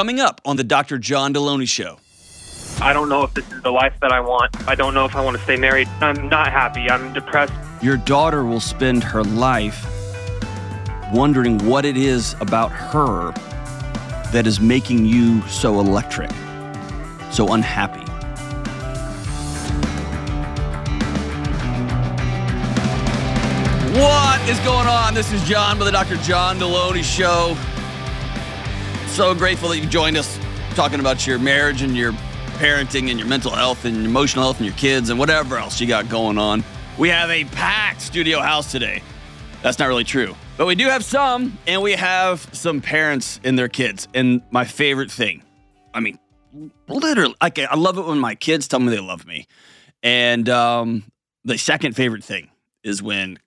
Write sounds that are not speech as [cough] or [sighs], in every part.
coming up on the Dr. John Delony Show. I don't know if this is the life that I want. I don't know if I want to stay married. I'm not happy. I'm depressed. Your daughter will spend her life wondering what it is about her that is making you so electric, so unhappy. What is going on? This is John with the Dr. John Delony Show. So grateful that you joined us talking about your marriage and your parenting and your mental health and your emotional health and your kids and whatever else you got going on. We have a packed studio house today. That's not really true. But we do have some, and we have some parents and their kids. And my favorite thing, I mean, literally, I love it when my kids tell me they love me. And um, the second favorite thing is when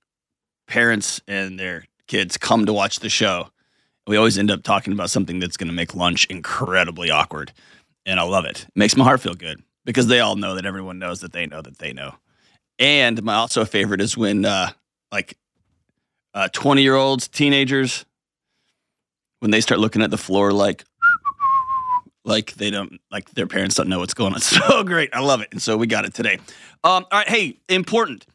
parents and their kids come to watch the show. We always end up talking about something that's going to make lunch incredibly awkward. And I love it. it. Makes my heart feel good because they all know that everyone knows that they know that they know. And my also favorite is when uh, like uh, 20 year olds, teenagers, when they start looking at the floor like, like they don't, like their parents don't know what's going on. [laughs] So great. I love it. And so we got it today. Um, all right. Hey, important.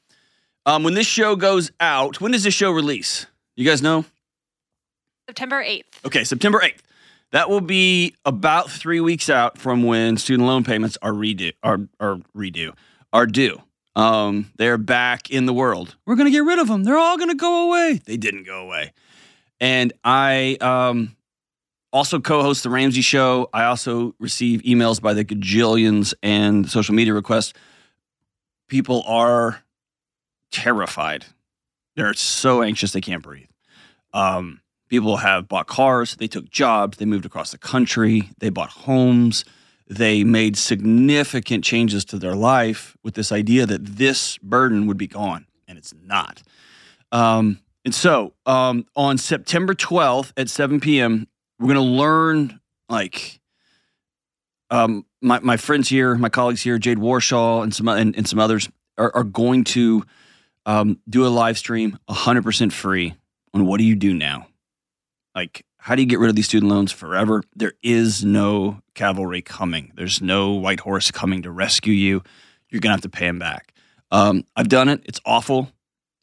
Um, when this show goes out, when does this show release? You guys know? September 8th. Okay, September 8th. That will be about three weeks out from when student loan payments are redo are, are redo are due. Um, they're back in the world. We're gonna get rid of them. They're all gonna go away. They didn't go away. And I um, also co-host the Ramsey Show. I also receive emails by the gajillions and social media requests. People are terrified. They're so anxious they can't breathe. Um, people have bought cars, they took jobs, they moved across the country, they bought homes, they made significant changes to their life with this idea that this burden would be gone, and it's not. Um, and so um, on September 12th at 7 p.m., we're going to learn like um, my, my friends here, my colleagues here, Jade Warshaw and some and, and some others are, are going to um, do a live stream 100% free on what do you do now? Like, how do you get rid of these student loans forever? There is no cavalry coming. There's no white horse coming to rescue you. You're to have to pay them back. Um, I've done it. It's awful.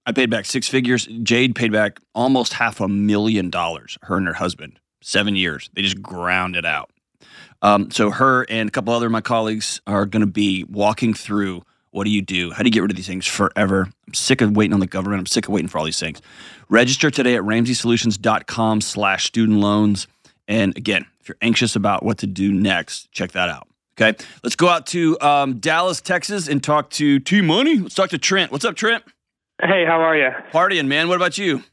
I paid back six figures. Jade paid back almost half a million dollars, her and her husband, seven years. They just ground it out. Um, so, her and a couple other of my colleagues are going to be walking through what do you do? How do you get rid of these things forever? I'm sick of waiting on the government. I'm sick of waiting for all these things. Register today at ramseysolutions.com slash student loans. And again, if you're anxious about what to do next, check that out. Okay. Let's go out to um, Dallas, Texas and talk to T Money. Let's talk to Trent. What's up, Trent? Hey, how are you? Partying, man. What about you?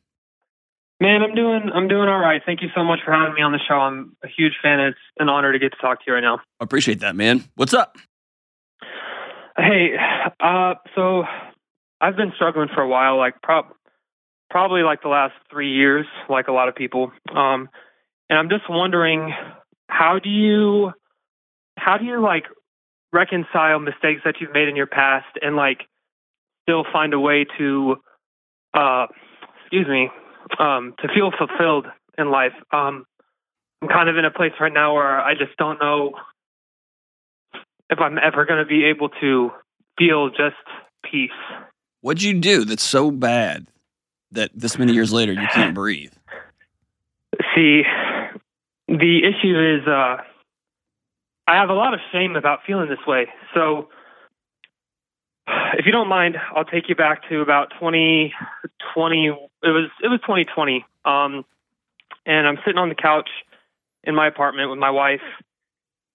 Man, I'm doing I'm doing all right. Thank you so much for having me on the show. I'm a huge fan. It's an honor to get to talk to you right now. I appreciate that, man. What's up? Hey, uh, so I've been struggling for a while, like prob- probably like the last three years, like a lot of people. Um, and I'm just wondering, how do you, how do you like reconcile mistakes that you've made in your past and like still find a way to, uh, excuse me, um, to feel fulfilled in life? Um, I'm kind of in a place right now where I just don't know if I'm ever going to be able to feel just peace. What'd you do that's so bad that this many years later you can't breathe? See, the issue is uh, I have a lot of shame about feeling this way. So, if you don't mind, I'll take you back to about 2020. It was it was 2020, um, and I'm sitting on the couch in my apartment with my wife,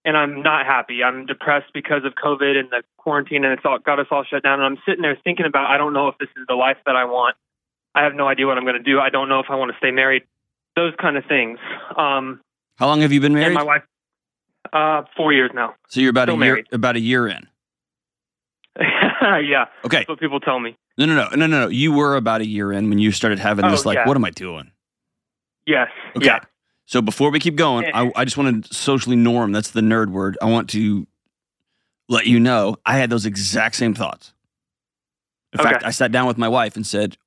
and I'm not happy. I'm depressed because of COVID and the quarantine, and it's all got us all shut down. And I'm sitting there thinking about, I don't know if this is the life that I want. I have no idea what I'm going to do. I don't know if I want to stay married. Those kind of things. Um, How long have you been married? my wife, uh, four years now. so you're about still a year married. about a year in. [laughs] yeah, Okay. that's what people tell me. No, no, no, no, no, no. You were about a year in when you started having Oh, this. Like, yeah. what am I doing? Yes. Okay. Yeah. So before we keep going. I, I just want to socially norm. That's the nerd word. I want to let you know I had those exact same thoughts. In fact, I sat down with my wife and said,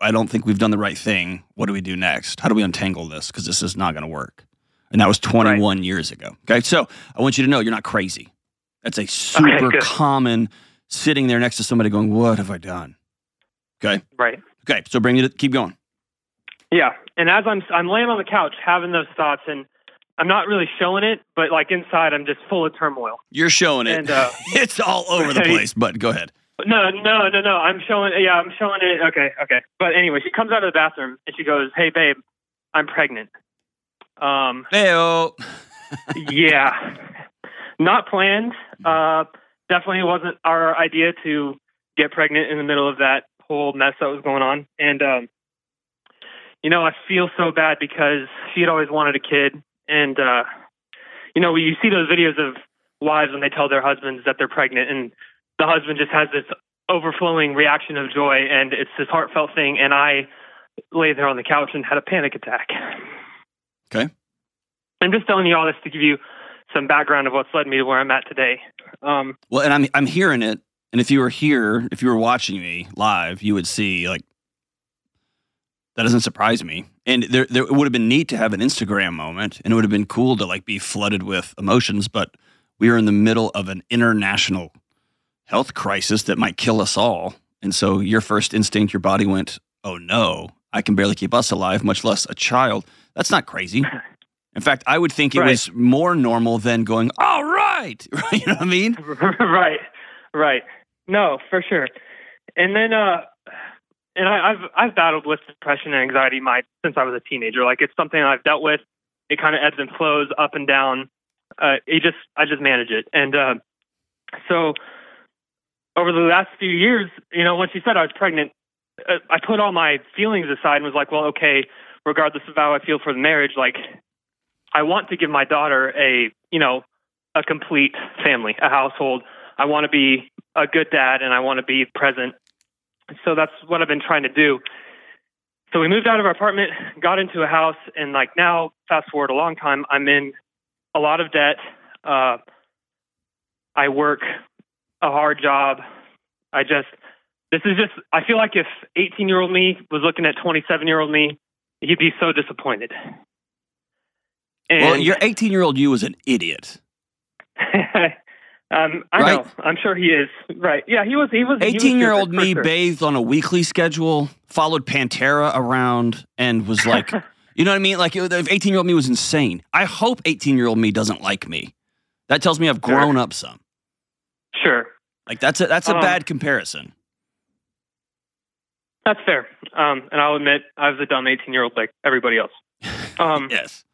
"I don't think we've done the right thing. What do we do next? How do we untangle this? Because this is not going to work." And that was 21 years ago. Okay. So I want you to know you're not crazy. That's a super good. common sitting there next to somebody going, What have I done? Okay. Right. Okay. So bring it, keep going. Yeah. And as I'm I'm laying on the couch having those thoughts, and I'm not really showing it, but like inside, I'm just full of turmoil. You're showing it. And, uh, [laughs] it's all over the place, but go ahead. No, no, no, no. I'm showing. Yeah, I'm showing it. Okay, okay. But anyway, she comes out of the bathroom and she goes, "Hey, babe, I'm pregnant." Um, Heyo. [laughs] yeah, not planned. Uh, definitely wasn't our idea to get pregnant in the middle of that whole mess that was going on. And um, you know, I feel so bad because she had always wanted a kid, and uh, you know, you see those videos of wives when they tell their husbands that they're pregnant, and the husband just has this overflowing reaction of joy, and it's this heartfelt thing. And I lay there on the couch and had a panic attack. Okay. I'm just telling you all this to give you some background of what's led me to where I'm at today. Um, Well, and I'm I'm hearing it. And if you were here, if you were watching me live, you would see like that doesn't surprise me. And there there it would have been neat to have an Instagram moment and it would have been cool to like be flooded with emotions, but we are in the middle of an international health crisis that might kill us all. And so your first instinct, your body went, "Oh no, I can barely keep us alive, much less a child." That's not crazy. [laughs] In fact, I would think it Right. was more normal than going, "All right." [laughs] you know what I mean? [laughs] right, right. No, for sure. And then, uh, and I, I've I've battled with depression and anxiety my since I was a teenager. Like it's something I've dealt with. It kind of ebbs and flows up and down. Uh, it just I just manage it. And uh, so over the last few years, you know, when she said I was pregnant, uh, I put all my feelings aside and was like, well, okay, regardless of how I feel for the marriage, like I want to give my daughter a you know a complete family, a household. I want to be a good dad and I want to be present. So that's what I've been trying to do. So we moved out of our apartment, got into a house, and like now, fast forward a long time, I'm in a lot of debt. Uh, I work a hard job. I just, this is just, I feel like if 18 year old me was looking at 27 year old me, he'd be so disappointed. And Well, your 18 year old you was an idiot. [laughs] um, I Right? know. I'm sure he is. Right. Yeah, he was. He was. 18 year old me sure. bathed on a weekly schedule, followed Pantera around, and was like, [laughs] you know what I mean? Like, 18 year old me was insane. I hope 18 year old me doesn't like me. That tells me I've Sure. grown up some. Sure. Like, that's a, that's a Um, bad comparison. That's fair. Um, and I'll admit I was a dumb 18 year old like everybody else. [laughs] Um, Yes.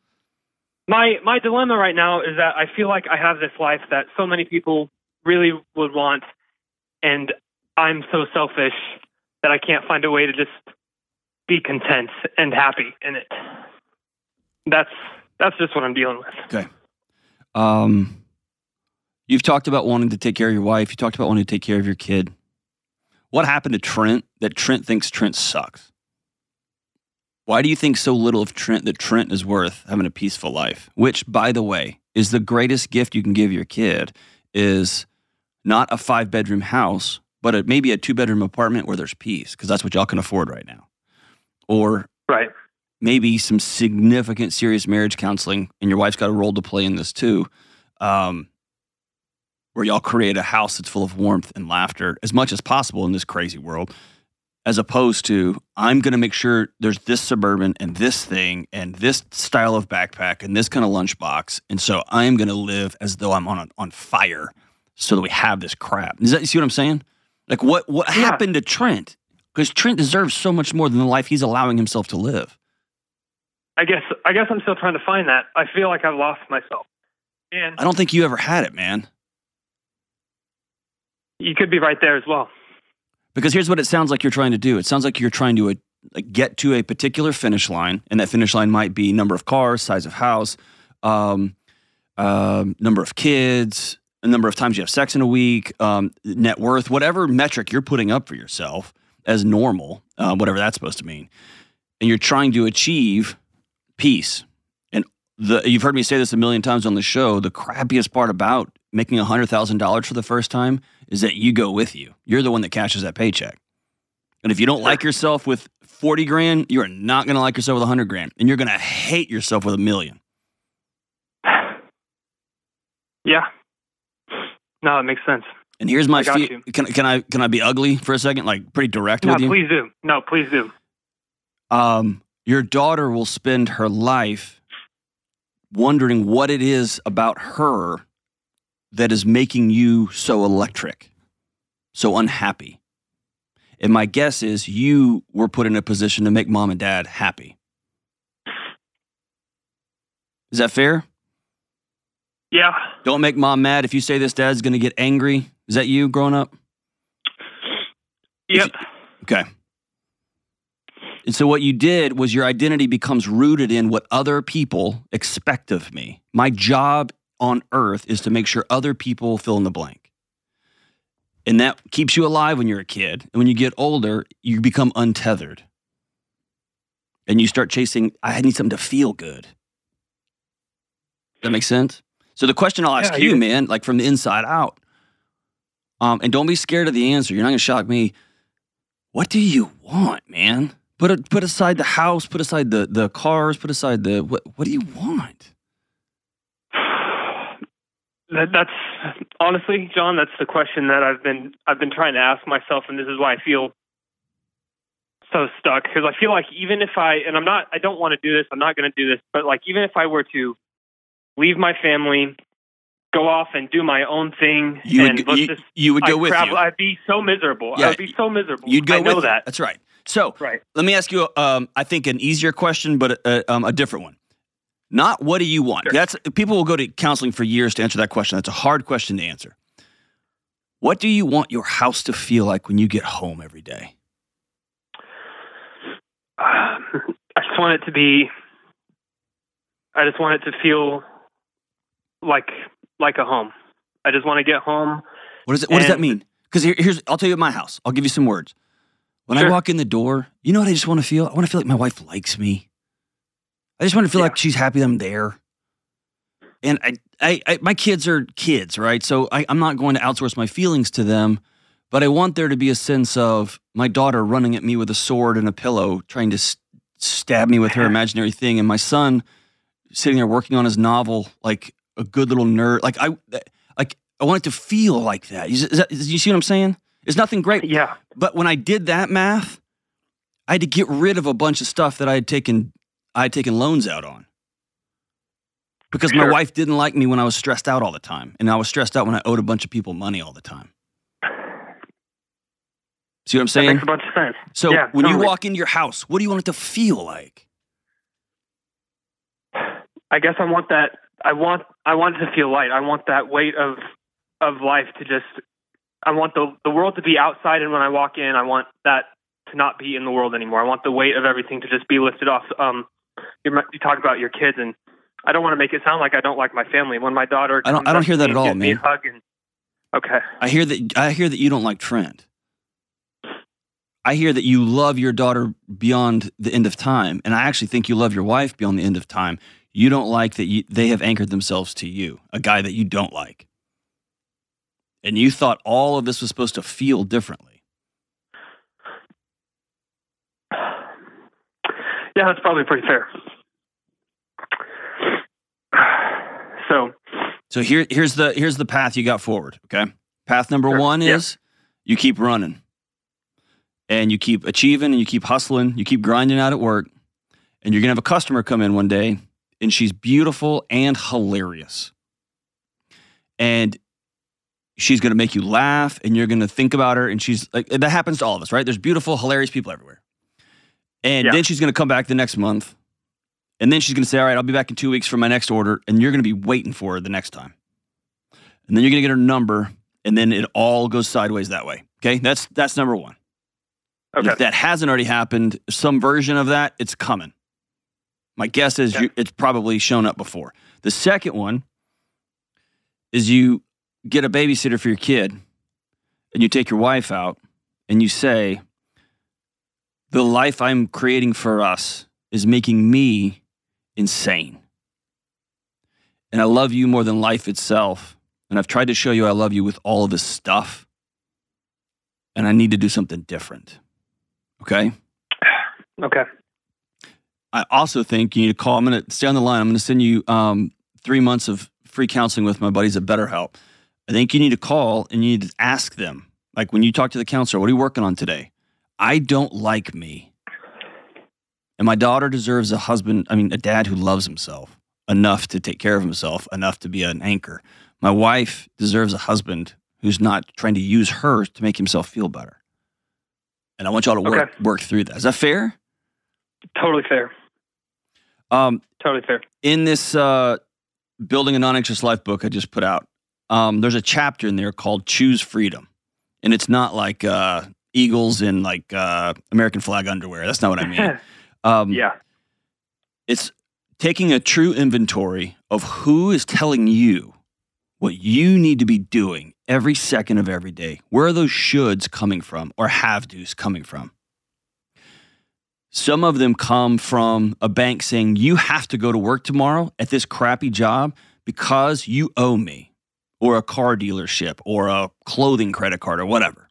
My my dilemma right now is that I feel like I have this life that so many people really would want, and I'm so selfish that I can't find a way to just be content and happy in it. That's that's just what I'm dealing with. Okay. Um, you've talked about wanting to take care of your wife. You talked about wanting to take care of your kid. What happened to Trent that Trent thinks Trent sucks? Why do you think so little of Trent that Trent is worth having a peaceful life? Which, by the way, is the greatest gift you can give your kid is not a five bedroom house, but a, maybe a two bedroom apartment where there's peace, because that's what y'all can afford right now. Or Right. maybe some significant serious marriage counseling, and your wife's got a role to play in this too, um, where y'all create a house that's full of warmth and laughter as much as possible in this crazy world, as opposed to I'm going to make sure there's this suburban and this thing and this style of backpack and this kind of lunchbox, and so I'm going to live as though I'm on on fire, so that we have this crap. Is that you see what I'm saying? Like what what Yeah. happened to Trent? Because Trent deserves so much more than the life he's allowing himself to live. I guess I guess I'm still trying to find that. I feel like I've lost myself. And I don't think you ever had it, man. you could be right there as well. Because here's what it sounds like you're trying to do. It sounds like you're trying to uh, get to a particular finish line, and that finish line might be number of cars, size of house, um, um, number of kids, a number of times you have sex in a week, um, net worth, whatever metric you're putting up for yourself as normal, uh, whatever that's supposed to mean, and you're trying to achieve peace. And the you've heard me say this a million times on the show. The crappiest part about making hundred thousand dollars for the first time is that you go with you. You're the one that cashes that paycheck. And if you don't like yourself with 40 grand, you are not going to like yourself with 100 grand. And you're going to hate yourself with a million. [sighs] Yeah. No, it makes sense. And here's my I fe- can can I can I be ugly for a second, like pretty direct No, with you? please do. No, please do. um, your daughter will spend her life wondering what it is about her that is making you so electric, so unhappy. And my guess is you were put in a position to make mom and dad happy. Is that fair? Yeah. Don't make mom mad. If you say this, dad's going to get angry. Is that you growing up? Yep. Okay. And so what you did was your identity becomes rooted in what other people expect of me. My job on earth is to make sure other people fill in the blank. And that keeps you alive when you're a kid. And when you get older, you become untethered. And you start chasing, I need something to feel good. Does that make sense? So the question I'll ask Yeah, you, you- man, like from the inside out, um, and don't be scared of the answer. You're not gonna shock me. What do you want, man? Put a, put aside the house, put aside the the cars, put aside the what? What do you want? That, that's honestly, John. That's the question that I've been I've been trying to ask myself, and this is why I feel so stuck. Because I feel like even if I and I'm not, I don't want to do this. I'm not going to do this. But like, even if I were to leave my family, go off and do my own thing, You and would you, just you would go I'd with travel, you. I'd be so miserable. Yeah, I would be so miserable. You'd go I know that. That's right. So Right. let me ask you. Um, I think an easier question, but a, um, a different one. Not what do you want? Sure. That's people will go to counseling for years to answer that question. That's a hard question to answer. What do you want your house to feel like when you get home every day? [sighs] I just want it to be. I just want it to feel like like a home. I just want to get home. What does it? What does that mean? Because here, here's, I'll tell you my house. I'll give you some words. When I walk in the door, you know what I just want to feel? I want to feel like my wife likes me. I just want to feel Yeah. like she's happy I'm there. And I, I, I my kids are kids, right? So I, I'm not going to outsource my feelings to them, but I want there to be a sense of my daughter running at me with a sword and a pillow, trying to s- stab me with her [laughs] imaginary thing, and my son sitting there working on his novel like a good little nerd. Like I, like I want it to feel like that. You, is that, you see what I'm saying? It's nothing great. Yeah. But when I did that math, I had to get rid of a bunch of stuff that I had taken I had taken loans out on. Because my wife didn't like me when I was stressed out all the time. And I was stressed out when I owed a bunch of people money all the time. See what I'm That saying? makes a bunch of sense. So yeah, when you walk into your house, what do you want it to feel like? I guess I want that. I want. I want it to feel light. I want that weight of of life to just. I want the the world to be outside, and when I walk in, I want that to not be in the world anymore. I want the weight of everything to just be lifted off. Um, you, talk about your kids, and I don't want to make it sound like I don't like my family. When my daughter, I don't- I don't hear that at all, gives me a man. and okay, I hear that I hear that you don't like Trent. I hear that you love your daughter beyond the end of time, and I actually think you love your wife beyond the end of time. You don't like that you, they have anchored themselves to you, a guy that you don't like, and you thought all of this was supposed to feel differently. yeah, that's probably pretty fair. So So here, here's the here's the path you got forward. Okay, path number Sure. one Yeah. is you keep running, and you keep achieving, and you keep hustling, you keep grinding out at work, and you're gonna have a customer come in one day, and she's beautiful and hilarious, and she's gonna make you laugh, and you're gonna think about her, and she's like that happens to all of us, right? There's beautiful, hilarious people everywhere, and Yeah. then she's gonna come back the next month. And then she's going to say, All right, I'll be back in two weeks for my next order. And you're going to be waiting for her the next time. And then you're going to get her number. And then it all goes sideways that way. Okay. That's, that's number one. Okay, If that hasn't already happened, some version of that, it's coming. My guess is Okay. you, it's probably shown up before. The second one is you get a babysitter for your kid and you take your wife out and you say, The life I'm creating for us is making me insane. And I love you more than life itself. And I've tried to show you I love you with all of this stuff. And I need to do something different. Okay. okay, I also think you need to call. I'm going to stay on the line. I'm going to send you um, three months of free counseling with my buddies at BetterHelp, I think you need to call and you need to ask them. Like when you talk to the counselor, what are you working on today? I don't like me. And my daughter deserves a husband, I mean, a dad who loves himself enough to take care of himself, enough to be an anchor. My wife deserves a husband who's not trying to use her to make himself feel better. And I want y'all to work Okay. work through that. Is that fair? Totally fair. Um, Totally fair. in this uh, building a non-anxious life book I just put out, um, there's a chapter in there called "Choose Freedom," and it's not like uh, eagles in like uh, American flag underwear. That's not what I mean. [laughs] Um, yeah. it's taking a true inventory of who is telling you what you need to be doing every second of every day. Where are those shoulds coming from or have do's coming from? Some of them come from a bank saying, you have to go to work tomorrow at this crappy job because you owe me, or a car dealership, or a clothing credit card, or whatever.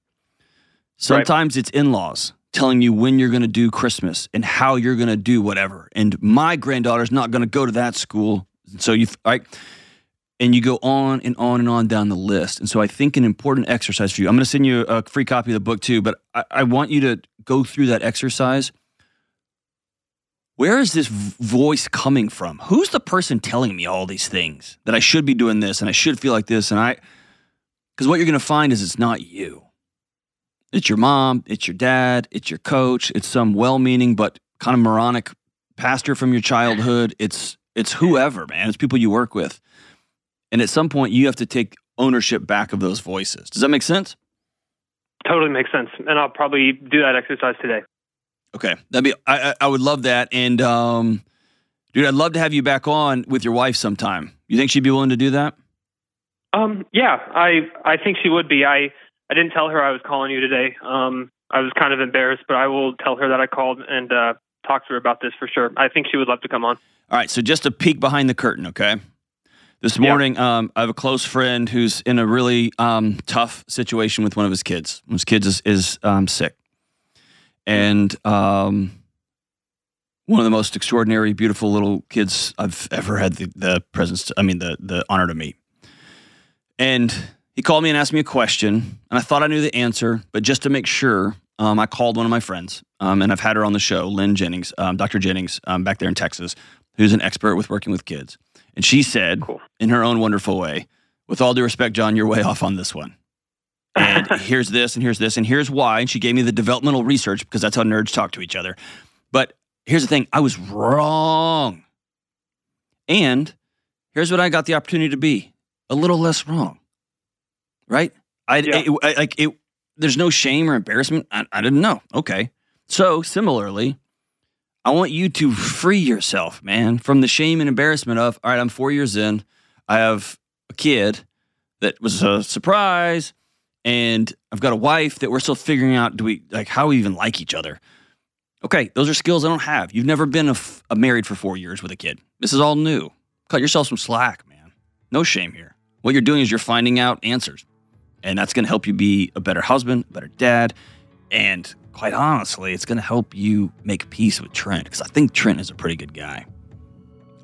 Sometimes it's in laws telling you when you're going to do Christmas and how you're going to do whatever. And my granddaughter's not going to go to that school. So you, right? And you go on and on and on down the list. And so I think an important exercise for you, I'm going to send you a free copy of the book too, but I, I want you to go through that exercise. Where is this voice coming from? Who's the person telling me all these things that I should be doing this and I should feel like this? And I, because what you're going to find is it's not you. It's your mom, it's your dad, it's your coach, it's some well-meaning but kind of moronic pastor from your childhood. It's it's whoever, man. It's people you work with. And at some point you have to take ownership back of those voices. Does that make sense? Totally makes sense. And I'll probably do that exercise today. Okay. That'd be I I, I would love that. And um dude, I'd love to have you back on with your wife sometime. You think she'd be willing to do that? Um, yeah, I I think she would be. I I didn't tell her I was calling you today. Um, I was kind of embarrassed, but I will tell her that I called and uh, talk to her about this for sure. I think she would love to come on. All right, so just a peek behind the curtain, okay? This Yeah. morning, um, I have a close friend who's in a really um, tough situation with one of his kids. His kids is, is um, sick. And um, one of the most extraordinary, beautiful little kids I've ever had the, the presence, to, I mean, the, the honor to meet. And he called me and asked me a question, and I thought I knew the answer, but just to make sure, um, I called one of my friends, um, and I've had her on the show, Lynn Jennings, um, Dr. Jennings, um, back there in Texas, who's an expert with working with kids. And she said, Cool. in her own wonderful way, with all due respect, John, you're way off on this one. And [laughs] here's this, and here's this, and here's why. And she gave me the developmental research because that's how nerds talk to each other. But here's the thing I was wrong. And here's what I got the opportunity to be a little less wrong. Right? I, Yeah. it- I- like it. There's no shame or embarrassment. I, I didn't know. Okay. So similarly, I want you to free yourself, man, from the shame and embarrassment of, all right, I'm four years in. I have a kid that was a surprise, and I've got a wife that we're still figuring out. Do we like how we even like each other? Okay, those are skills I don't have. You've never been a, f- a married for four years with a kid. This is all new. Cut yourself some slack, man. No shame here. What you're doing is you're finding out answers, and that's going to help you be a better husband, better dad, and quite honestly, it's going to help you make peace with Trent because I think Trent is a pretty good guy.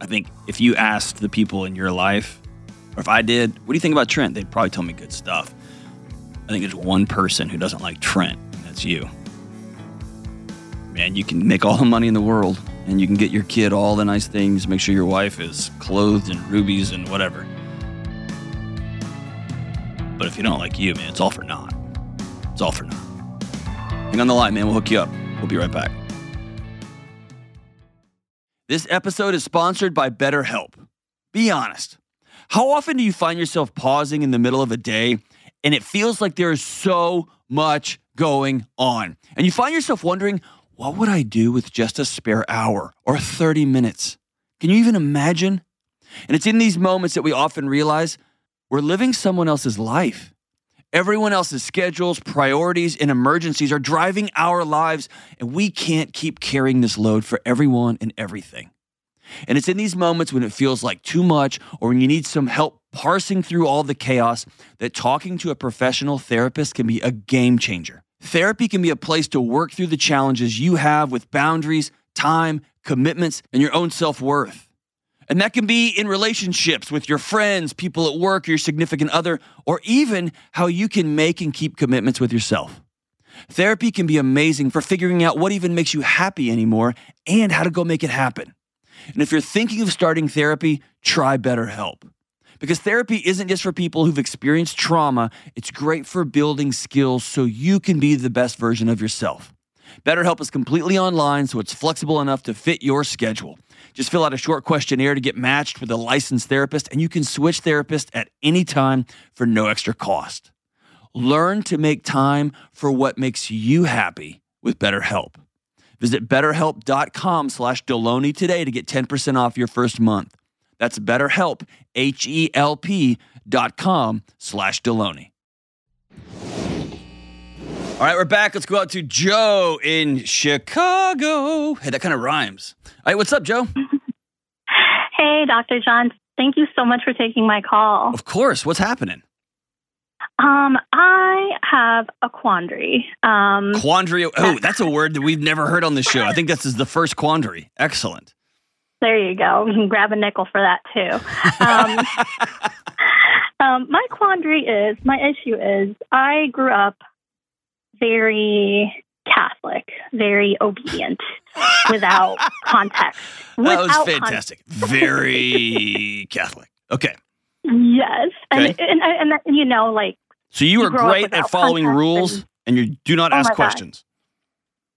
I think if you asked the people in your life, or if I did, what do you think about Trent? They'd probably tell me good stuff. I think there's one person who doesn't like Trent, and that's you. Man, you can make all the money in the world and you can get your kid all the nice things, make sure your wife is clothed in rubies and whatever. But if you don't like you, man, it's all for naught. It's all for naught. Hang on the line, man. We'll hook you up. We'll be right back. This episode is sponsored by BetterHelp. Be honest. How often do you find yourself pausing in the middle of a day and it feels like there is so much going on? And you find yourself wondering, what would I do with just a spare hour or 30 minutes? Can you even imagine? And it's in these moments that we often realize we're living someone else's life. Everyone else's schedules, priorities, and emergencies are driving our lives, and we can't keep carrying this load for everyone and everything. And it's in these moments when it feels like too much or when you need some help parsing through all the chaos that talking to a professional therapist can be a game changer. Therapy can be a place to work through the challenges you have with boundaries, time, commitments, and your own self worth. And that can be in relationships with your friends, people at work, your significant other, or even how you can make and keep commitments with yourself. Therapy can be amazing for figuring out what even makes you happy anymore and how to go make it happen. And if you're thinking of starting therapy, try BetterHelp. Because therapy isn't just for people who've experienced trauma, it's great for building skills so you can be the best version of yourself. BetterHelp is completely online, so it's flexible enough to fit your schedule. Just fill out a short questionnaire to get matched with a licensed therapist, and you can switch therapists at any time for no extra cost. Learn to make time for what makes you happy with BetterHelp. Visit betterhelp.com slash Delony today to get 10% off your first month. That's BetterHelp, H-E-L-P dot com slash Delony. All right, we're back. Let's go out to Joe in Chicago. Hey, that kind of rhymes. All right, what's up, Joe? [laughs] Hey, Dr. John. Thank you so much for taking my call. Of course. What's happening? Um, I have a quandary. Um, Quandary. Oh, that's a word that we've never heard on the show. I think this is the first quandary. Excellent. there you go. You can grab a nickel for that too. Um, [laughs] [laughs] um, my quandary is, my issue is, I grew up very Catholic, very obedient, without [laughs] context. that was Without fantastic. Very [laughs] Catholic. Okay. Yes, and, Okay. and and and you know, like So you You are great at following rules and- and you do not Oh ask my God. questions.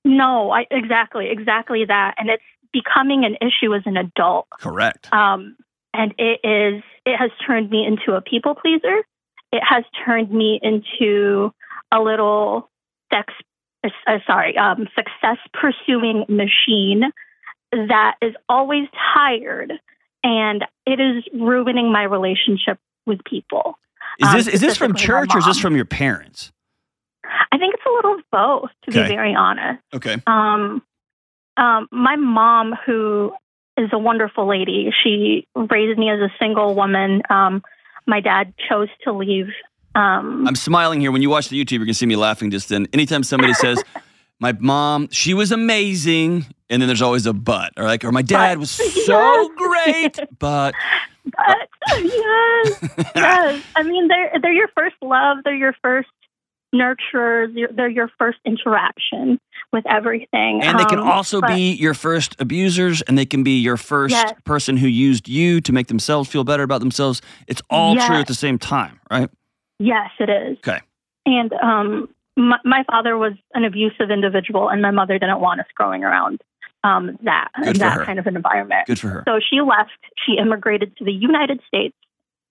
no, I exactly, exactly that, and it's becoming an issue as an adult. Correct. Um, and it is it has turned me into a people pleaser. It has turned me into a little sex uh, sorry, um, success pursuing machine that is always tired and it is ruining my relationship with people. Is um, this is this from church or is this from your parents? I think it's a little of both, to Okay. be very honest. Okay. Um, um, my mom, who is a wonderful lady, she raised me as a single woman. Um, my dad chose to leave. Um, I'm smiling here. When you watch the YouTube, you're gonna see me laughing just then. Anytime somebody says, [laughs] "My mom, she was amazing," and then there's always a but, or like, or my dad But. was [laughs] so great, [laughs] but but yes, yes. I mean, they're they're your first love. They're your first nurturers. They're your first interaction with everything. and they can Um, also but- be your first abusers, and they can be your first Yes. person who used you to make themselves feel better about themselves. It's all true at the same time, right? Yes, it is. Okay. And um, my, my father was an abusive individual, and my mother didn't want us growing around um, that that her. kind of an environment. Good for her. So she left. She immigrated to the United States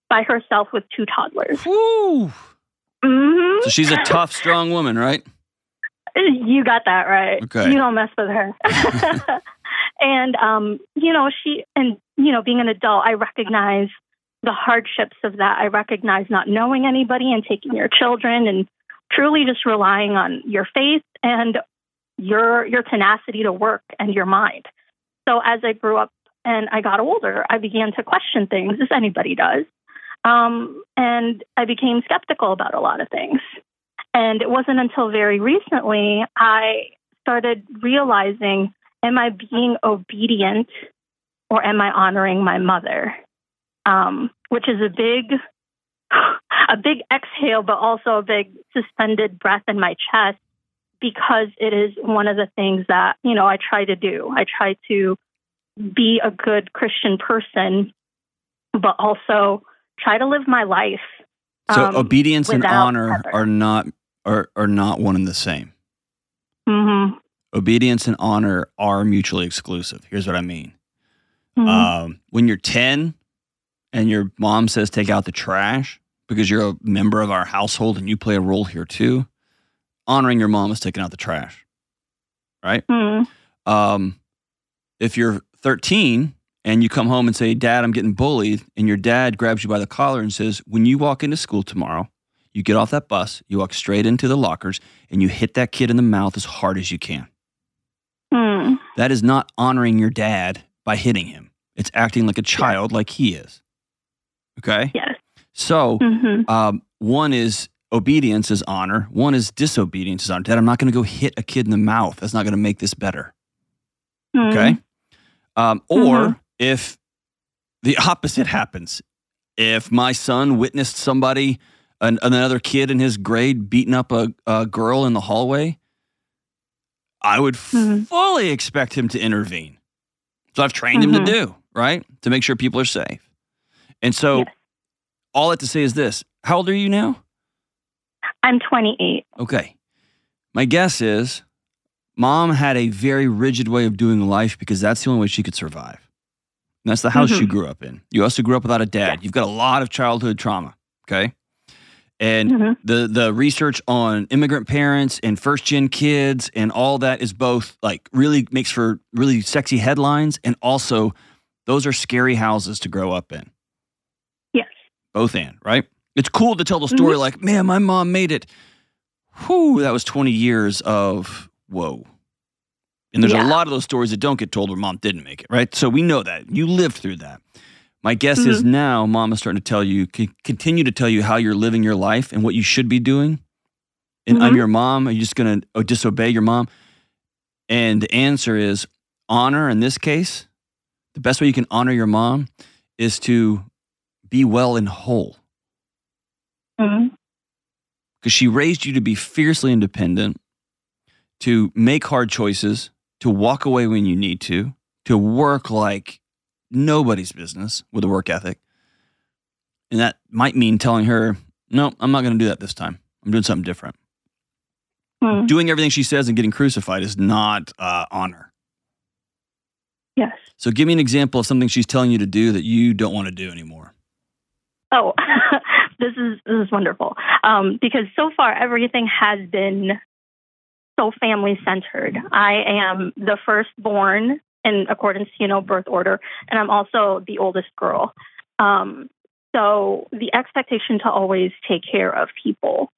by herself with two toddlers. Woo! hmm So she's a [laughs] tough, strong woman, right? You got that right. Okay. You don't mess with her. [laughs] [laughs] and um, you know, she and you know, being an adult, I recognize the hardships of that. I recognize not knowing anybody and taking your children and truly just relying on your faith and your your tenacity to work and your mind. So as I grew up and I got older, I began to question things, as anybody does. Um, and I became skeptical about a lot of things. And it wasn't until very recently I started realizing am I being obedient or am I honoring my mother? Um, which is a big, a big exhale, but also a big suspended breath in my chest because it is one of the things that, you know, I try to do. I try to be a good Christian person, but also try to live my life. So um, obedience and honor Heather. are not are are not one and the same. mhm, Obedience and honor are mutually exclusive. Here's what I mean. mhm. Um, when you're 10 and your mom says take out the trash because you're a member of our household and you play a role here too, honoring your mom is taking out the trash. Right? Mhm. Um, if you're 13 and you come home and say, Dad, I'm getting bullied, and your dad grabs you by the collar and says, When you walk into school tomorrow, you get off that bus, you walk straight into the lockers, and you hit that kid in the mouth as hard as you can. Hmm. That is not honoring your dad by hitting him. It's acting like a child, like he is. Okay? Yes. So, Mhm. um, one is obedience is honor, one is disobedience is honor. Dad, I'm not going to go hit a kid in the mouth. That's not going to make this better. Mhm. Okay. Um, or Mhm. if the [laughs] opposite happens. If my son witnessed somebody, an, another kid in his grade, beating up a, a girl in the hallway, I would Mhm. fully expect him to intervene. So I've trained him to do, right? To make sure people are safe. And so Yes. all I have to say is this How old are you now? I'm 28. Okay. My guess is mom had a very rigid way of doing life because that's the only way she could survive. And that's the house you Mhm. grew up in. You also grew up without a dad. Yeah. You've got a lot of childhood trauma. Okay. And Mhm. the the research on immigrant parents and first gen kids and all that is both like really makes for really sexy headlines and also those are scary houses to grow up in. Both and, right? It's cool to tell the story Mhm. like, man, my mom made it. Whew, that was 20 years of whoa. And there's a lot of those stories that don't get told where mom didn't make it, right? So we know that. You lived through that. My guess is now mom is starting to tell you, continue to tell you how you're living your life and what you should be doing. And I'm Mhm. your mom. Are you just going to disobey your mom? And the answer is honor in this case. The best way you can honor your mom is to be well and whole because she raised you to be fiercely independent, to make hard choices, to walk away when you need to, to work like nobody's business with a work ethic. And that might mean telling her, no, I'm not going to do that this time. I'm doing something different. Mhm. Doing everything she says and getting crucified is not uh, honor. Yes. So give me an example of something she's telling you to do that you don't want to do anymore. Oh, [laughs] this is this is wonderful. Um, because so far everything has been so family centered. I am the firstborn in accordance to you know birth order, and I'm also the oldest girl. Um, so the expectation to always take care of people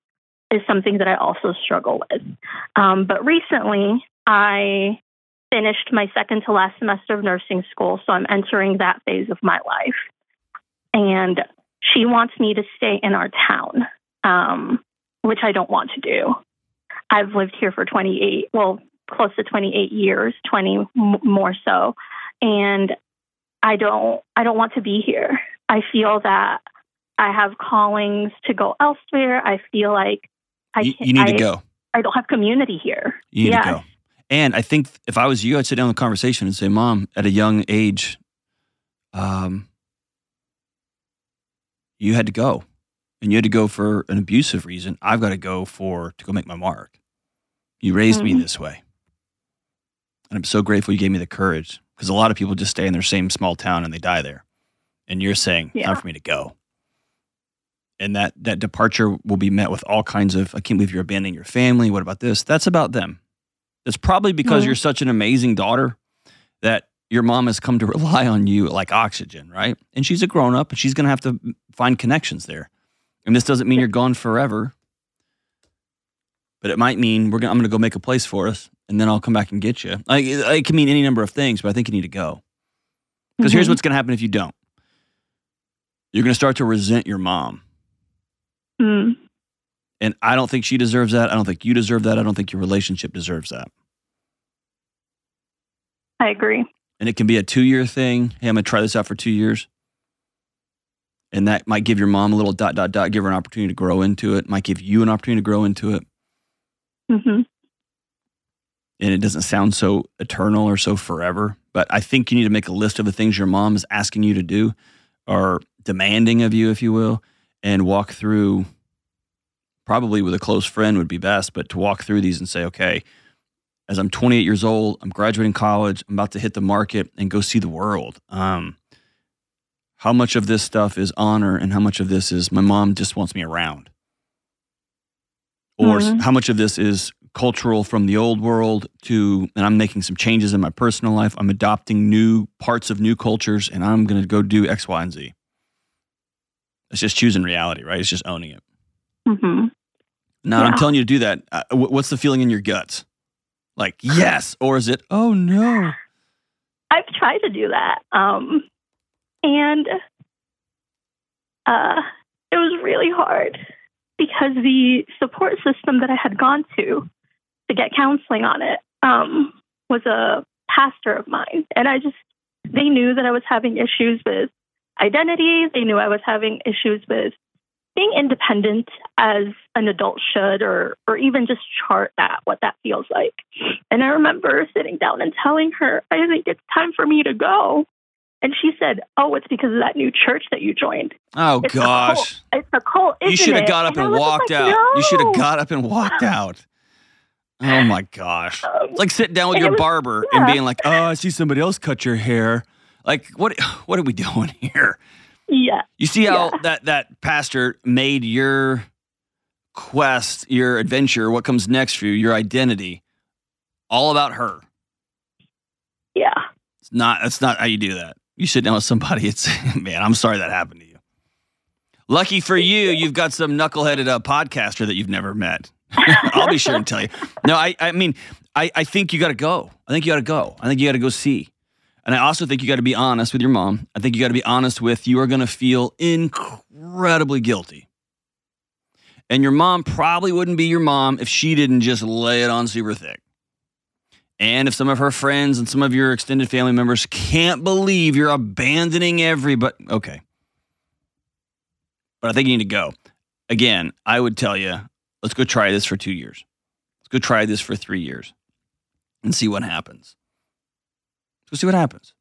is something that I also struggle with. Um, but recently, I finished my second to last semester of nursing school, so I'm entering that phase of my life. And she wants me to stay in our town, um, which I don't want to do. I've lived here for 28, well, close to 28 years, 20 m- more so, and I don't, I don't want to be here. I feel that I have callings to go elsewhere. I feel like I you, you need I, to go. I don't have community here. You need Yes. to go. And I think if I was you, I'd sit down in the conversation and say, Mom, at a young age, um, you had to go. And you had to go for an abusive reason. I've got to go for to go make my mark. You raised me Mhm. this way. And I'm so grateful you gave me the courage. Because a lot of people just stay in their same small town and they die there. And you're saying, Yeah. time for me to go. And that that departure will be met with all kinds of, I can't believe you're abandoning your family. What about this? That's about them. It's probably because Mhm. you're such an amazing daughter that your mom has come to [laughs] rely on you like oxygen, right? And she's a grown up and she's going to have to find connections there. And this doesn't mean you're gone forever, but it might mean we're gonna, I'm going to go make a place for us and then I'll come back and get you. Like, it, it can mean any number of things, but I think you need to go. Because here's Mhm. what's going to happen if you don't you're going to start to resent your mom. Mm. And I don't think she deserves that. I don't think you deserve that. I don't think your relationship deserves that. I agree. And it can be a two year thing. Hey, I'm gonna try this out for two years. And that might give your mom a little dot dot dot, give her an opportunity to grow into it. Might give you an opportunity to grow into it. hmm And it doesn't sound so eternal or so forever. But I think you need to make a list of the things your mom is asking you to do or demanding of you, if you will, and walk through probably with a close friend would be best, but to walk through these and say, okay, as I'm 28 years old, I'm graduating college, I'm about to hit the market and go see the world. Um, how much of this stuff is honor and how much of this is my mom just wants me around? Or Mhm. how much of this is cultural from the old world to, and I'm making some changes in my personal life. I'm adopting new parts of new cultures and I'm going to go do X, Y, and Z. It's just choosing reality, right? It's just owning it. Mm-hmm. Now, I'm telling you to do that. Uh, what's the feeling in your guts? Like, yes. Or is it, oh no? I've tried to do that. Um, and uh, it was really hard because the support system that I had gone to to get counseling on it um, was a pastor of mine. And I just, they knew that I was having issues with identity. They knew I was having issues with being independent as an adult should, or or even just chart that what that feels like. And I remember sitting down and telling her, I think it's time for me to go. And she said, "Oh, it's because of that new church that you joined. Oh It's a gosh. cult. It's a cult. You should have got up I and walked like, out. You should have got up and walked [laughs] out. Oh my gosh. Um, It's like sitting down with your was- barber and being like, "Oh, I see somebody else cut your hair." Like, what? What are we doing [laughs] here? Yeah, You see how Yeah. that that pastor made your quest, your adventure, what comes next for you, your identity, all about her. yeah. It's not. That's not how you do that. You sit down with somebody. It's [laughs] man. I'm sorry that happened to you. Lucky for you, you've got some knuckleheaded uh, podcaster that you've never met. [laughs] I'll be sure and tell you. No, I. I mean, I. I think you got to go. I think you got to go. I think you got to go see. And I also think you got to be honest with your mom. I think you got to be honest with you are going to feel incredibly guilty. And your mom probably wouldn't be your mom if she didn't just lay it on super thick. And if some of her friends and some of your extended family members can't believe you're abandoning everybody, okay. But I think you need to go. Again, I would tell you, let's go try this for two years. Let's go try this for three years and see what happens. Let's see what happens.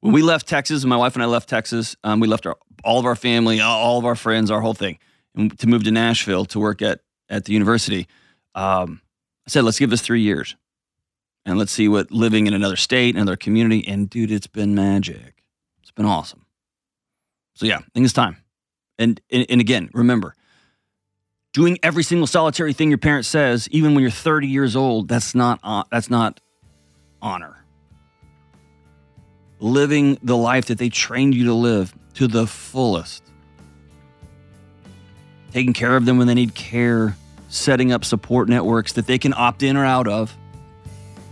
When we left Texas, my wife and I left Texas, um, we left our, all of our family, all- of our friends, our whole thing, and to move to Nashville to work at, at the university. Um, I said, let's give this three years and let's see what living in another state, another community. And dude, it's been magic. It's been awesome. So yeah, I think it's time. And and, and again, remember, doing every single solitary thing your parent says, even when you're 30 years old, that's not hon- that's not honor. Living the life that they trained you to live to the fullest. Taking care of them when they need care, setting up support networks that they can opt in or out of.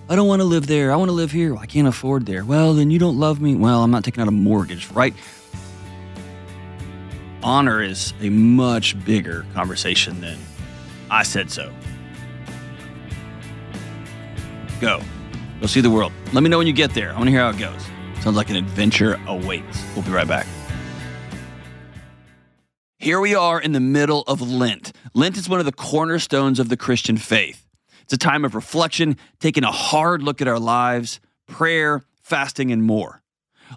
I don't want to live there. I want to live here. I can't afford there. Well, then you don't love me. Well, I'm not taking out a mortgage, right? Honor is a much bigger conversation than I said so. Go. Go see the world. Let me know when you get there. I want to hear how it goes. Sounds like an adventure awaits. We'll be right back. Here we are in the middle of Lent. Lent is one of the cornerstones of the Christian faith. It's a time of reflection, taking a hard look at our lives, prayer, fasting, and more.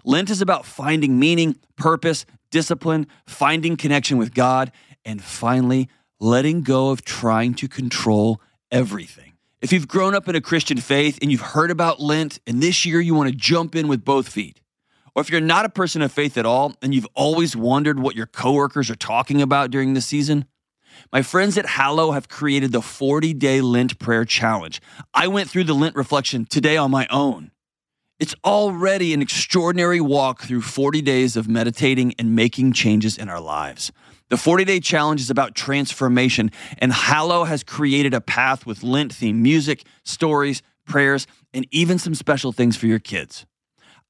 Lent is about finding meaning, purpose, discipline, finding connection with God, and finally letting go of trying to control everything. If you've grown up in a Christian faith and you've heard about Lent, and this year you want to jump in with both feet, or if you're not a person of faith at all and you've always wondered what your coworkers are talking about during the season, my friends at Hallow have created the 40 day Lent prayer challenge. I went through the Lent reflection today on my own. It's already an extraordinary walk through 40 days of meditating and making changes in our lives. The 40 day challenge is about transformation, and Hallow has created a path with Lent themed music, stories, prayers, and even some special things for your kids.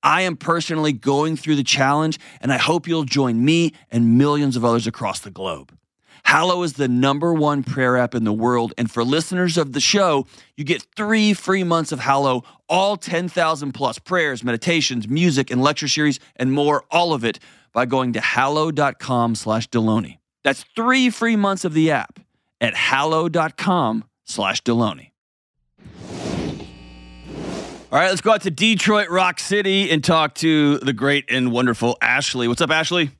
I am personally going through the challenge, and I hope you'll join me and millions of others across the globe. Hallow is the number one prayer app in the world, and for listeners of the show, you get three free months of Hallow, all 10,000 plus prayers, meditations, music, and lecture series, and more, all of it by going to hallow.com slash Delony. That's three free months of the app at hallow.com slash Delony. All right, let's go out to Detroit Rock City and talk to the great and wonderful Ashley. What's up, Ashley?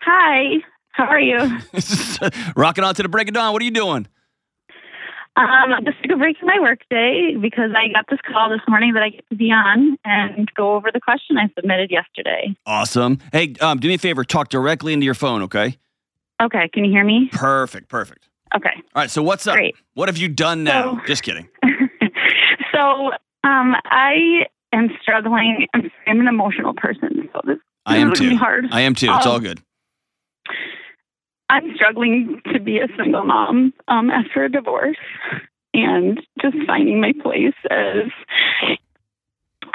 Hi, how are you? [laughs] Rocking on to the break of dawn. What are you doing? Um, I'm just took a break from my work day because I got this call this morning that I get to be on and go over the question I submitted yesterday. Awesome. Hey, um, do me a favor. Talk directly into your phone, okay? Okay, can you hear me? Perfect, perfect. Okay, All right, so what's up? Great. What have you done now? So- Just kidding. [laughs] so um, I am struggling. I'm, I'm an emotional person, so this, I am too. be hard. I am too. It's all Um, good. I'm struggling to be a single mom um, after a divorce and just finding my place as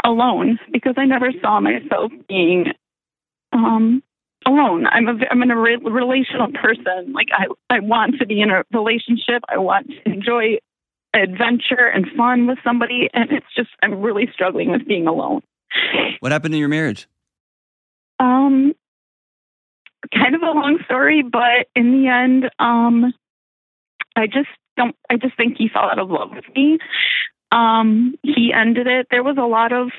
alone because I never saw myself being um, alone. I'm a I'm a re- relational person. Like I I want to be in a relationship. I want to enjoy adventure and fun with somebody, and it's just I'm really struggling with being alone. What happened in your marriage? Um, kind of a long story, but in the end, um, I just don't. I just think he fell out of love with me. Um, he ended it. There was a lot of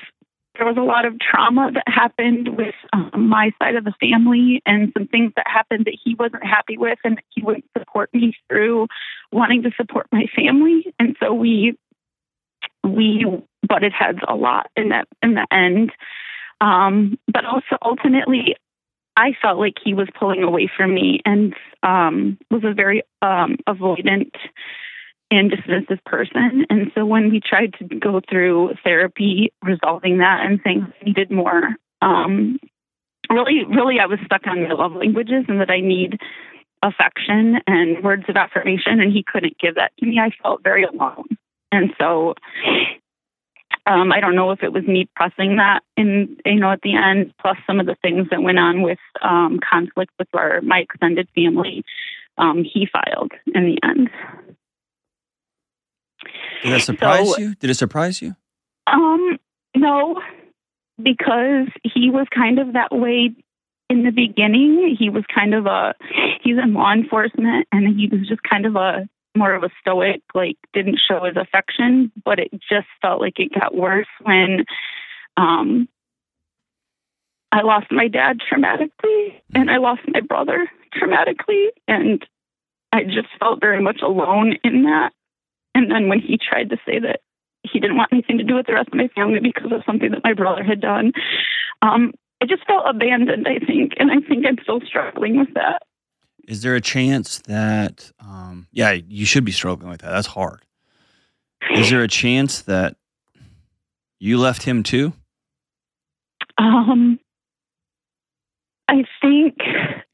there was a lot of trauma that happened with um, my side of the family and some things that happened that he wasn't happy with and he wouldn't support me through wanting to support my family and so we we butted heads a lot in that in the end um, but also ultimately I felt like he was pulling away from me and um, was a very um, avoidant and dismissive person. And so when we tried to go through therapy, resolving that and things needed more, um, really, really, I was stuck on the love languages and that I need affection and words of affirmation, and he couldn't give that to me. I felt very alone. And so um, I don't know if it was me pressing that in, you know, at the end, plus some of the things that went on with um, conflict with our my extended family. Um, he filed in the end. Did that surprise So- you? Did it surprise you? Um, no, because he was kind of that way in the beginning. He was kind of a he's in law enforcement and he was just kind of a more of a stoic, like didn't show his affection, but it just felt like it got worse when um I lost my dad traumatically and I lost my brother traumatically and I just felt very much alone in that. And then when he tried to say that he didn't want anything to do with the rest of my family because of something that my brother had done. Um, I just felt abandoned, I think, and I think I'm still struggling with that. Is there a chance that, um, yeah, you should be struggling with that. That's hard. Is there a chance that you left him too? Um, I think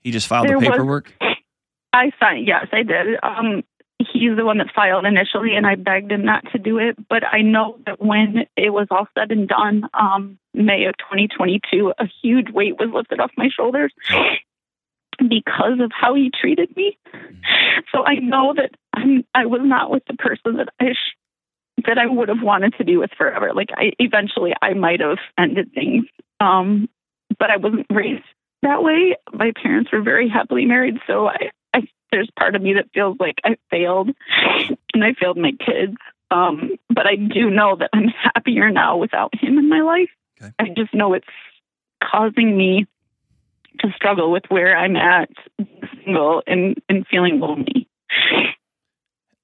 He just filed the There was- paperwork? I signed. Yes, I did. Um, he's the one that filed initially, and I begged him not to do it. But I know that when it was all said and done, um, May of 2022, a huge weight was lifted off my shoulders because of how he treated me. So I know that I'm. I was not with the person that I. Sh- that I would have wanted to be with forever. Like I eventually I might have ended things. Um, but I wasn't raised that way. My parents were very happily married, so I, I there's part of me that feels like I failed and I failed my kids. Um, but I do know that I'm happier now without him in my life. Okay. I just know it's causing me to struggle with where I'm at single and, and feeling lonely.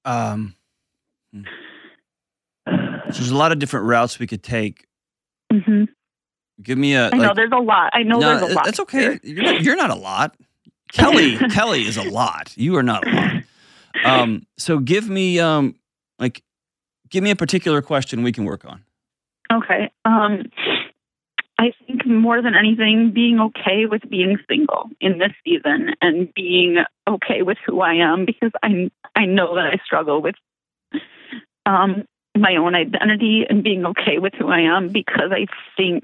Um, hmm. So there's a lot of different routes we could take. hmm Give me a. I know there's a lot. I know no, there's a lot. that's okay. You're not, you're not a lot. Kelly, [laughs] Kelly is a lot. You are not a lot. Um, so give me, um, like, give me a particular question we can work on. Okay. Um, I think more than anything, being okay with being single in this season and being okay with who I am because I I know that I struggle with um, my own identity and being okay with who I am because I think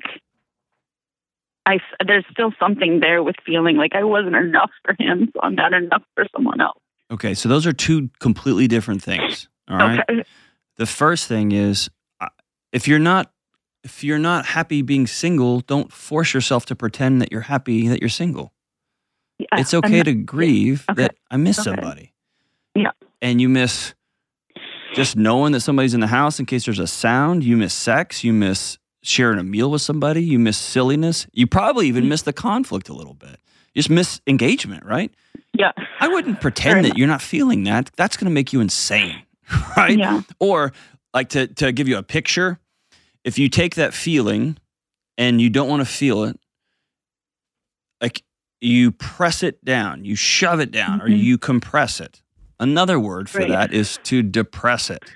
I there's still something there with feeling like I wasn't enough for him, so I'm not enough for someone else. Okay, so those are two completely different things. All right. Okay. The first thing is, uh, if you're not, if you're not happy being single, don't force yourself to pretend that you're happy that you're single. Yeah, It's okay not- to grieve Okay. that I miss Okay. somebody. Yeah. And you miss just knowing that somebody's in the house in case there's a sound. You miss sex. You miss sharing a meal with somebody. You miss silliness. You probably even Mm-hmm. miss the conflict a little bit. You just miss engagement, right? Yeah. I wouldn't pretend Very that you're not feeling that. That's going to make you insane, [laughs] right? Yeah. Or like to to give you a picture, if you take that feeling and you don't want to feel it, like you press it down, you shove it down, or Mhm. you compress it. Another word for Right. that is to depress it,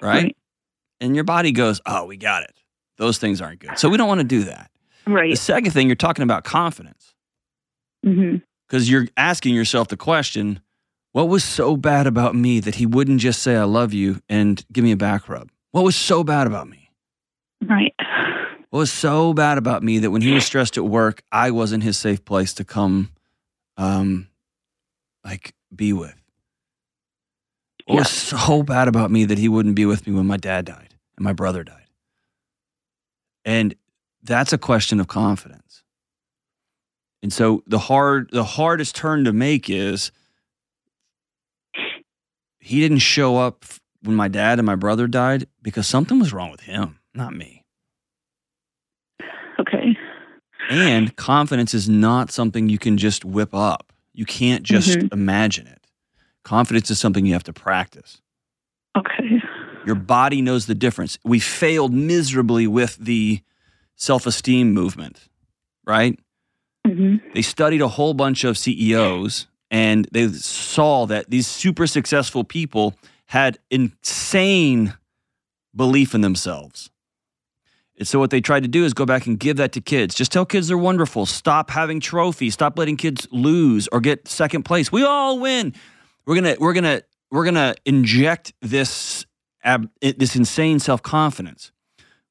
right? Right. And your body goes, "Oh, we got it." Those things aren't good. So we don't want to do that. Right. The second thing, you're talking about confidence because you're asking yourself the question what was so bad about me that he wouldn't just say i love you and give me a back rub what was so bad about me Right. what was so bad about me that when he was stressed at work i wasn't his safe place to come um like be with. What was so bad about me that he wouldn't be with me when my dad died and my brother died. And that's a question of confidence. And so the hard the hardest turn to make is he didn't show up when my dad and my brother died because something was wrong with him, not me. Okay. And confidence is not something you can just whip up. You can't just Mhm. imagine it. Confidence is something you have to practice. Okay. Your body knows the difference. We failed miserably with the self esteem movement, right? hmm They studied a whole bunch of CEOs and they saw that these super successful people had insane belief in themselves. And so what they tried to do is go back and give that to kids. Just tell kids they're wonderful. Stop having trophies. Stop letting kids lose or get second place. We all win. We're gonna we're gonna we're gonna inject this ab, this insane self confidence.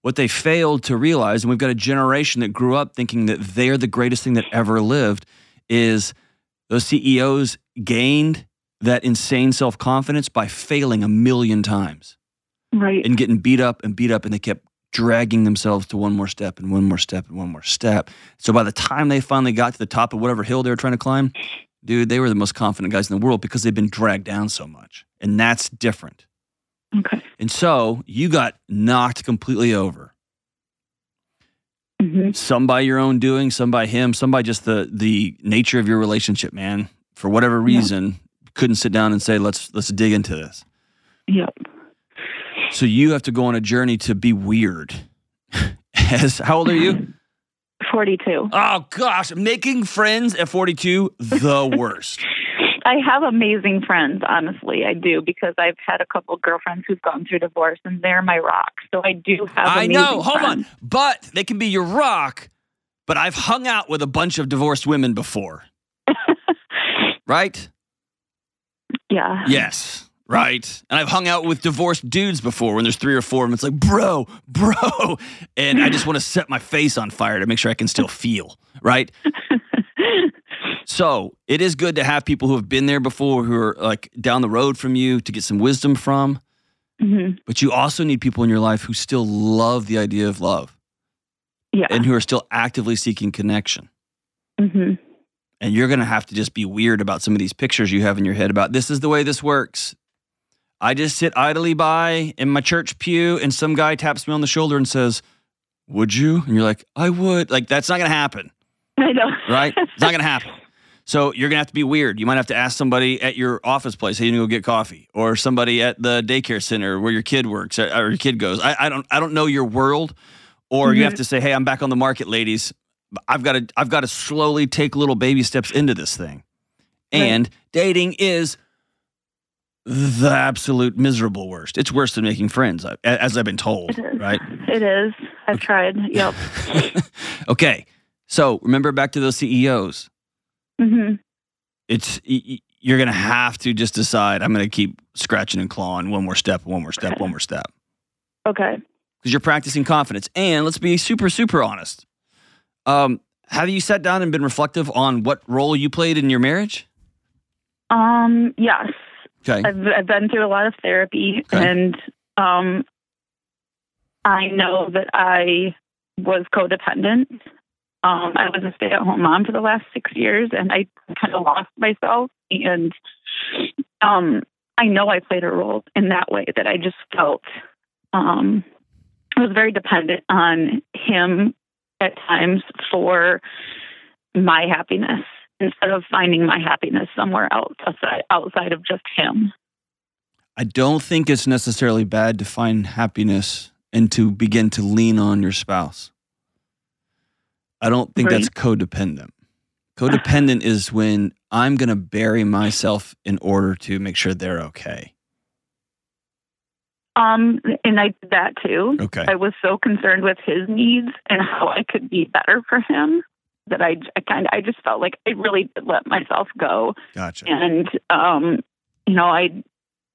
What they failed to realize, and we've got a generation that grew up thinking that they're the greatest thing that ever lived, is those CEOs gained that insane self confidence by failing a million times Right. and getting beat up and beat up, and they kept dragging themselves to one more step and one more step and one more step. So by the time they finally got to the top of whatever hill they were trying to climb, dude, they were the most confident guys in the world because they've been dragged down so much. And that's different. okay. And so you got knocked completely over. hmm Some by your own doing, some by him, some by just the the nature of your relationship, man. For whatever Yeah. reason, couldn't sit down and say, let's let's dig into this. Yep. So you have to go on a journey to be weird. [laughs] As how old are you? 42. Oh gosh, making friends at 42, the [laughs] worst. I have amazing friends, honestly. I do because I've had a couple girlfriends who've gone through divorce and they're my rock. So I do have I know. Hold friends. on. But they can be your rock, but I've hung out with a bunch of divorced women before. [laughs] right? Yeah. Yes. Right. And I've hung out with divorced dudes before when there's three or four of them. It's like, bro, [laughs] bro. And I just want to set my face on fire to make sure I can still feel. Right. [laughs] So it is good to have people who have been there before, who are like down the road from you to get some wisdom from. hmm But you also need people in your life who still love the idea of love Yeah. and who are still actively seeking connection. hmm And you're going to have to just be weird about some of these pictures you have in your head about this is the way this works. I just sit idly by in my church pew and some guy taps me on the shoulder and says, Would you? And you're like, I would. Like, that's not going to happen, I know. right? It's not going [laughs] to happen. So you're going to have to be weird. You might have to ask somebody at your office place, hey, you need to go get coffee, or somebody at the daycare center where your kid works or your kid goes. I, I don't, I don't know your world, or you have mm-hmm. to say, hey, I'm back on the market, ladies. I've got to, I've got to slowly take little baby steps into this thing. Right. And dating is the absolute miserable worst. It's worse than making friends, as I've been told. It is. Right? It is. I've tried. Yep. [laughs] okay. So remember back to those CEOs. Mm-hmm. it's you're gonna have to just decide i'm gonna keep scratching and clawing one more step one more step Okay. one more step Okay. because you're practicing confidence and let's be super super honest um, have you sat down and been reflective on what role you played in your marriage Um. Yes. Okay I've I've been through a lot of therapy, Okay. and um, I know that I was codependent. Um, I was a stay-at-home mom for the last six years, and I kind of lost myself. And um, I know I played a role in that way. That I just felt um, I was very dependent on him at times for my happiness instead of finding my happiness somewhere else outside, outside of just him. i don't think it's necessarily bad to find happiness and to begin to lean on your spouse. I don't think that's codependent. Codependent [sighs] is when i'm gonna bury myself in order to make sure they're okay. Um, and I did that too. okay. I was so concerned with his needs and how I could be better for him that I, I kind of I just felt like I really did let myself go. gotcha And um, you know, I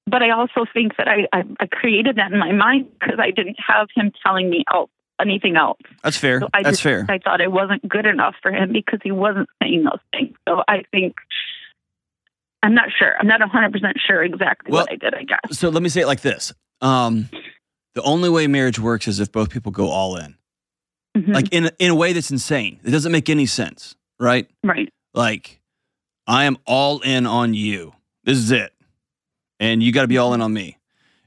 but I also think that I I, I created that in my mind because I didn't have him telling me else anything else. That's fair. So I That's just, fair. I thought I wasn't good enough for him because he wasn't saying those things. So I think I'm not sure. I'm not 100 percent sure exactly Well- what I did. I guess. So let me say it like this: um, the only way marriage works is if both people go all in, Mhm. like in a- in a way that's insane. It doesn't make any sense. right? Right. Like, I am all in on you. This is it. And you got to be all in on me.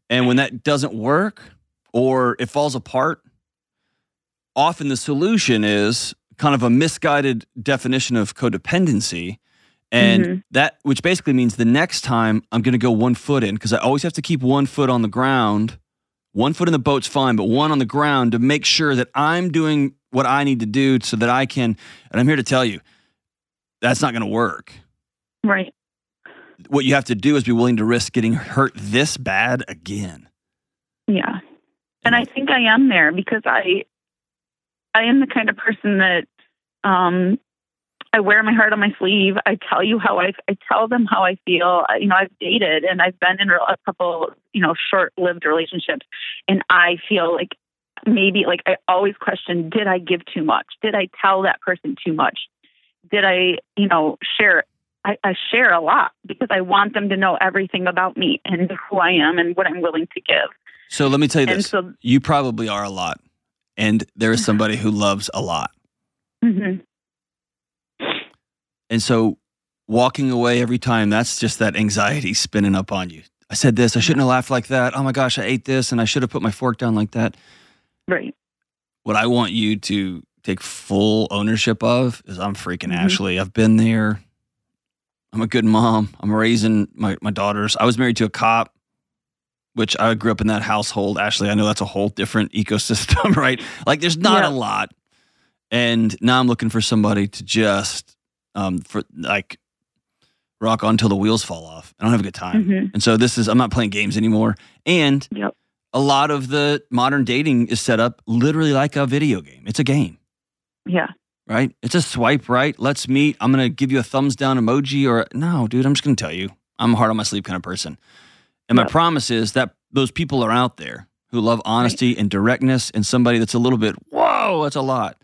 And when that doesn't work or it falls apart, often the solution is kind of a misguided definition of codependency. And Mhm. that, which basically means the next time I'm going to go one foot in because I always have to keep one foot on the ground. One foot in the boat's fine, but one on the ground to make sure that I'm doing what I need to do so that I can. And I'm here to tell you that's not going to work. Right. What you have to do is be willing to risk getting hurt this bad again. Yeah. And I think I am there because I I am the kind of person that um I wear my heart on my sleeve. I tell you how I I tell them how I feel. You know, I've dated and I've been in a couple, you know, short-lived relationships and I feel like maybe like I always question did I give too much? Did I tell that person too much? Did I, you know, share I, I share a lot because I want them to know everything about me and who I am and what I'm willing to give. So let me tell you And this so, you probably are a lot, and there is somebody who loves a lot. mhm. And so walking away every time, that's just that anxiety spinning up on you. I said this, I shouldn't have laughed like that. Oh my gosh, I ate this and I should have put my fork down like that. right, What I want you to take full ownership of is I'm freaking Mhm. Ashley. I've been there. I'm a good mom. I'm raising my, my daughters. I was married to a cop, which I grew up in that household. Ashley, I know that's a whole different [laughs] ecosystem, right? Like there's not Yeah. a lot. And now I'm looking for somebody to just um for like rock on till the wheels fall off. I don't have a good time. hmm And so this is I'm not playing games anymore. And Yep. a lot of the modern dating is set up literally like a video game. It's a game, yeah, right? It's a swipe right. Let's meet. I'm gonna give you a thumbs down emoji or no, dude. I'm just gonna tell you, I'm a hard on my sleeve kind of person. And my promise is that those people are out there who love honesty and directness, and somebody that's a little bit whoa, that's a lot,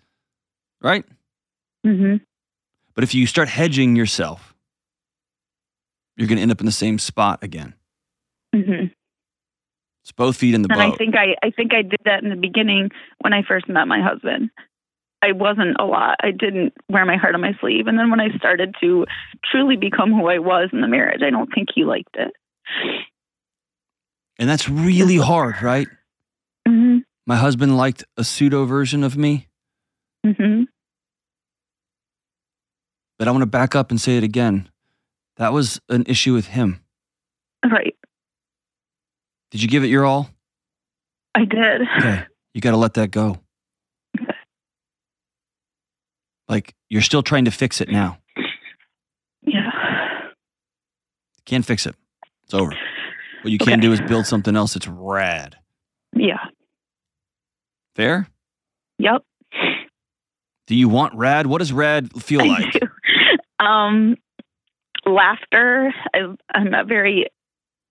right? hmm But if you start hedging yourself, you're gonna end up in the same spot again. hmm It's both feet in the And boat. I think I, I think I did that in the beginning when I first met my husband. I wasn't a lot. I didn't wear my heart on my sleeve. And then when I started to truly become who I was in the marriage, I don't think he liked it. and that's really [laughs] hard, right? hmm My husband liked a pseudo version of me, hmm but I want to back up and say it again. That was an issue with him. Right. Did you give it your all? I did. Okay. You got to let that go. Like you're still trying to fix it now. Yeah. Can't fix it. It's over. What you can do is build something else that's rad. Yeah. Fair? Yep. Do you want rad? What does rad feel like? Um, laughter. I, I'm a very.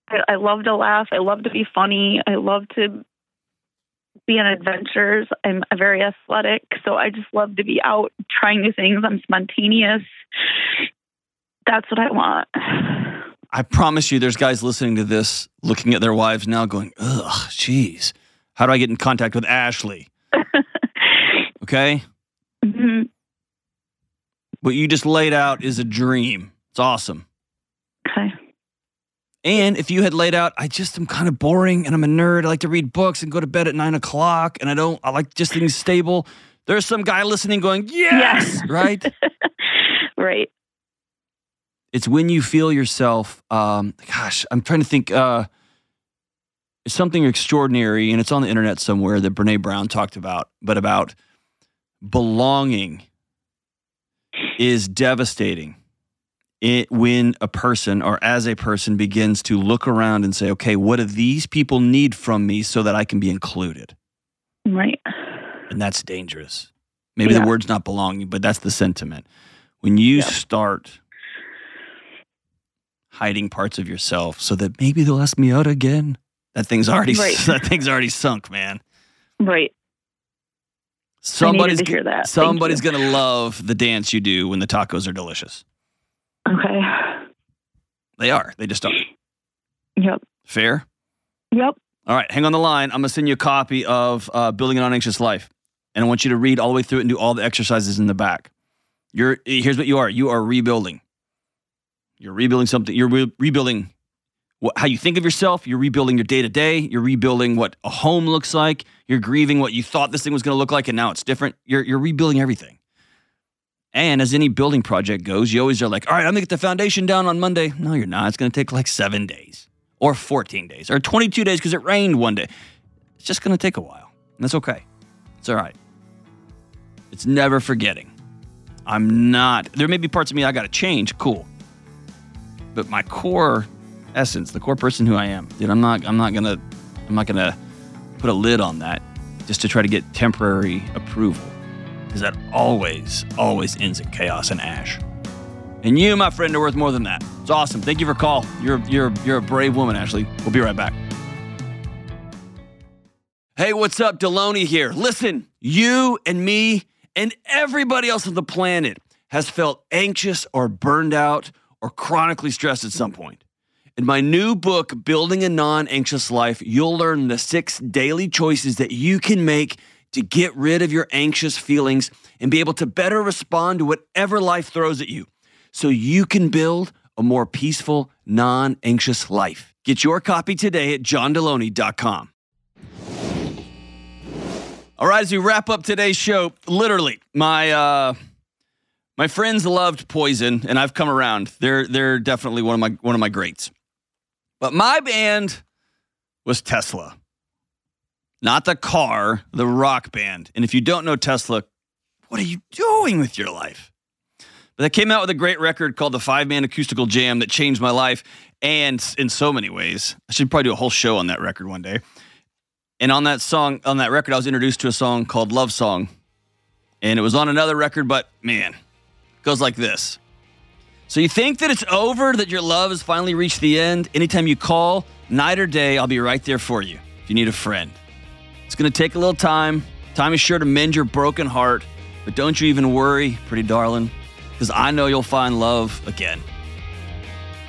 I, I love to laugh. I love to be funny. I love to be on adventures. I'm very athletic, so I just love to be out trying new things. I'm spontaneous. That's what I want. I promise you, there's guys listening to this, looking at their wives now, going, "Ugh, jeez, how do I get in contact with Ashley?" [laughs] Okay, Mhm. What you just laid out is a dream. It's awesome. Okay. And if you had laid out, I just am kind of boring and I'm a nerd. I like to read books and go to bed at nine o'clock, and I don't. I like just things stable. There's some guy listening, going, "Yes, right." [laughs] right. it's when you feel yourself um gosh i'm trying to think uh it's something extraordinary and it's on the internet somewhere that Brené Brown talked about but about belonging is devastating it when a person or as a person begins to look around and say okay what do these people need from me so that i can be included Right. and that's dangerous. Maybe Yeah. the word's not belonging, but that's the sentiment. When you Yeah. start hiding parts of yourself so that maybe they'll ask me out again, that thing's already Right. [laughs] that thing's already sunk, man. Right. Somebody's to hear that. Somebody's gonna love the dance you do when the tacos are delicious. Okay. They are. They just are. Yep. Fair. Yep. All right, hang on the line. I'm gonna send you a copy of uh, Building a Non-Anxious Life, and I want you to read all the way through it and do all the exercises in the back. You're here's what you are. You are rebuilding. You're rebuilding something. You're re- rebuilding what, how you think of yourself. You're rebuilding your day to day. You're rebuilding what a home looks like. You're grieving what you thought this thing was going to look like, and now it's different. You're you're rebuilding everything. And as any building project goes, you always are like, all right, I'm gonna get the foundation down on Monday. No, you're not. It's gonna take like seven days, or 14 days, or 22 days because it rained one day. It's just gonna take a while, and that's okay. It's all right. It's never forgetting. I'm not. There may be parts of me I got to change. Cool. But my core essence, the core person who I am, dude, I'm not. I'm not gonna. I'm not gonna put a lid on that just to try to get temporary approval, because that always, always ends in chaos and ash. And you, my friend, are worth more than that. It's awesome. Thank you for call. You're you're you're a brave woman, Ashley. We'll be right back. Hey, what's up? Delony here. Listen, you and me and everybody else on the planet has felt anxious or burned out or chronically stressed at some point. In my new book, Building a Non Anxious Life, you'll learn the six daily choices that you can make to get rid of your anxious feelings and be able to better respond to whatever life throws at you so you can build a more peaceful, non anxious life. Get your copy today at johndelony.com. All right, as we wrap up today's show, literally, my uh, my friends loved Poison, and I've come around. They're they're definitely one of my one of my greats. But my band was Tesla, not the car, the rock band. And if you don't know Tesla, what are you doing with your life? But they came out with a great record called the Five Man Acoustical Jam that changed my life, and in so many ways, I should probably do a whole show on that record one day. And on that song, on that record, I was introduced to a song called Love Song. And it was on another record, but man, it goes like this. So you think that it's over, that your love has finally reached the end? Anytime you call, night or day, I'll be right there for you if you need a friend. It's going to take a little time. Time is sure to mend your broken heart. But don't you even worry, pretty darling, because I know you'll find love again.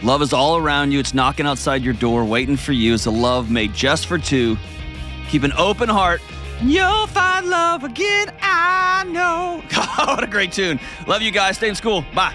Love is all around you. It's knocking outside your door, waiting for you. It's a love made just for two. Keep an open heart. You'll find love again. I know. [laughs] What a great tune. Love you guys. Stay in school. Bye.